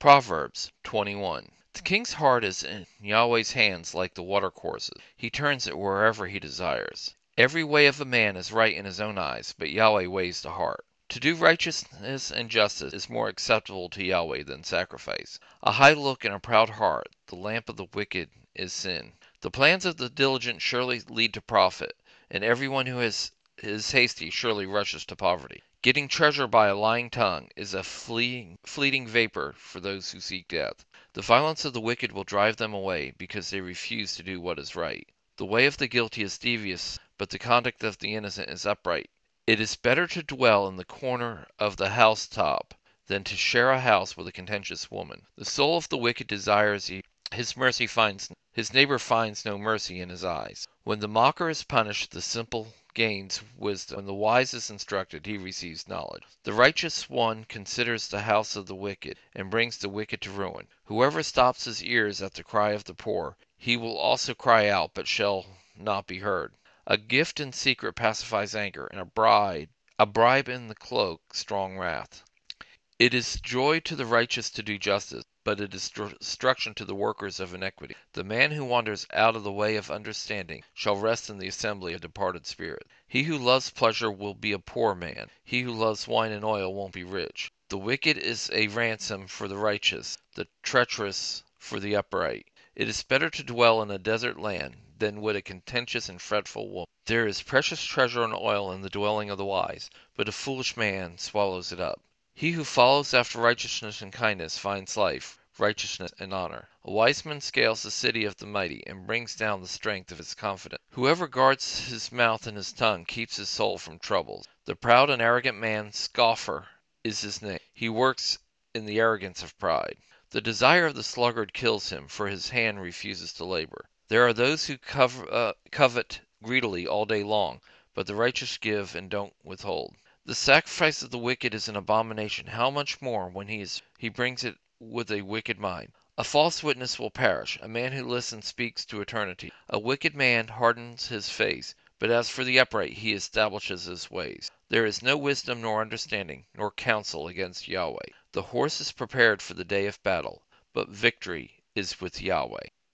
Proverbs 21. The king's heart is in Yahweh's hands like the watercourses. He turns it wherever he desires. Every way of a man is right in his own eyes, but Yahweh weighs the heart. To do righteousness and justice is more acceptable to Yahweh than sacrifice. A high look and a proud heart, the lamp of the wicked, is sin. The plans of the diligent surely lead to profit, and every one who is hasty surely rushes to poverty. Getting treasure by a lying tongue is a fleeting, vapor for those who seek death. The violence of the wicked will drive them away, because they refuse to do what is right. The way of the guilty is devious, but the conduct of the innocent is upright. It is better to dwell in the corner of the house top than to share a house with a contentious woman. The soul of the wicked desires his mercy finds his neighbor finds no mercy in his eyes. When the mocker is punished, the simple gains wisdom. When the wise is instructed, he receives knowledge. The righteous one considers the house of the wicked, and brings the wicked to ruin. Whoever stops his ears at the cry of the poor, he will also cry out, but shall not be heard. A gift in secret pacifies anger, and a bribe, a bribe in the cloak, strong wrath. It is joy to the righteous to do justice, but is destruction to the workers of iniquity. The man who wanders out of the way of understanding shall rest in the assembly of departed spirits. He who loves pleasure will be a poor man. He who loves wine and oil won't be rich. The wicked is a ransom for the righteous, the treacherous for the upright. It is better to dwell in a desert land than with a contentious and fretful woman. There is precious treasure and oil in the dwelling of the wise, but a foolish man swallows it up. He who follows after righteousness and kindness finds life, righteousness, and honor. A wise man scales the city of the mighty, and brings down the strength of his confidence. Whoever guards his mouth and his tongue keeps his soul from troubles. The proud and arrogant man, scoffer, is his name. He works in the arrogance of pride. The desire of the sluggard kills him, for his hand refuses to labor. There are those who uh, covet greedily all day long, but the righteous give and don't withhold. The sacrifice of the wicked is an abomination; how much more when he, is, he brings it with a wicked mind. A false witness will perish; a man who listens speaks to eternity. A wicked man hardens his face, but as for the upright he establishes his ways. There is no wisdom nor understanding, nor counsel against Yahweh. The horse is prepared for the day of battle, but victory is with Yahweh.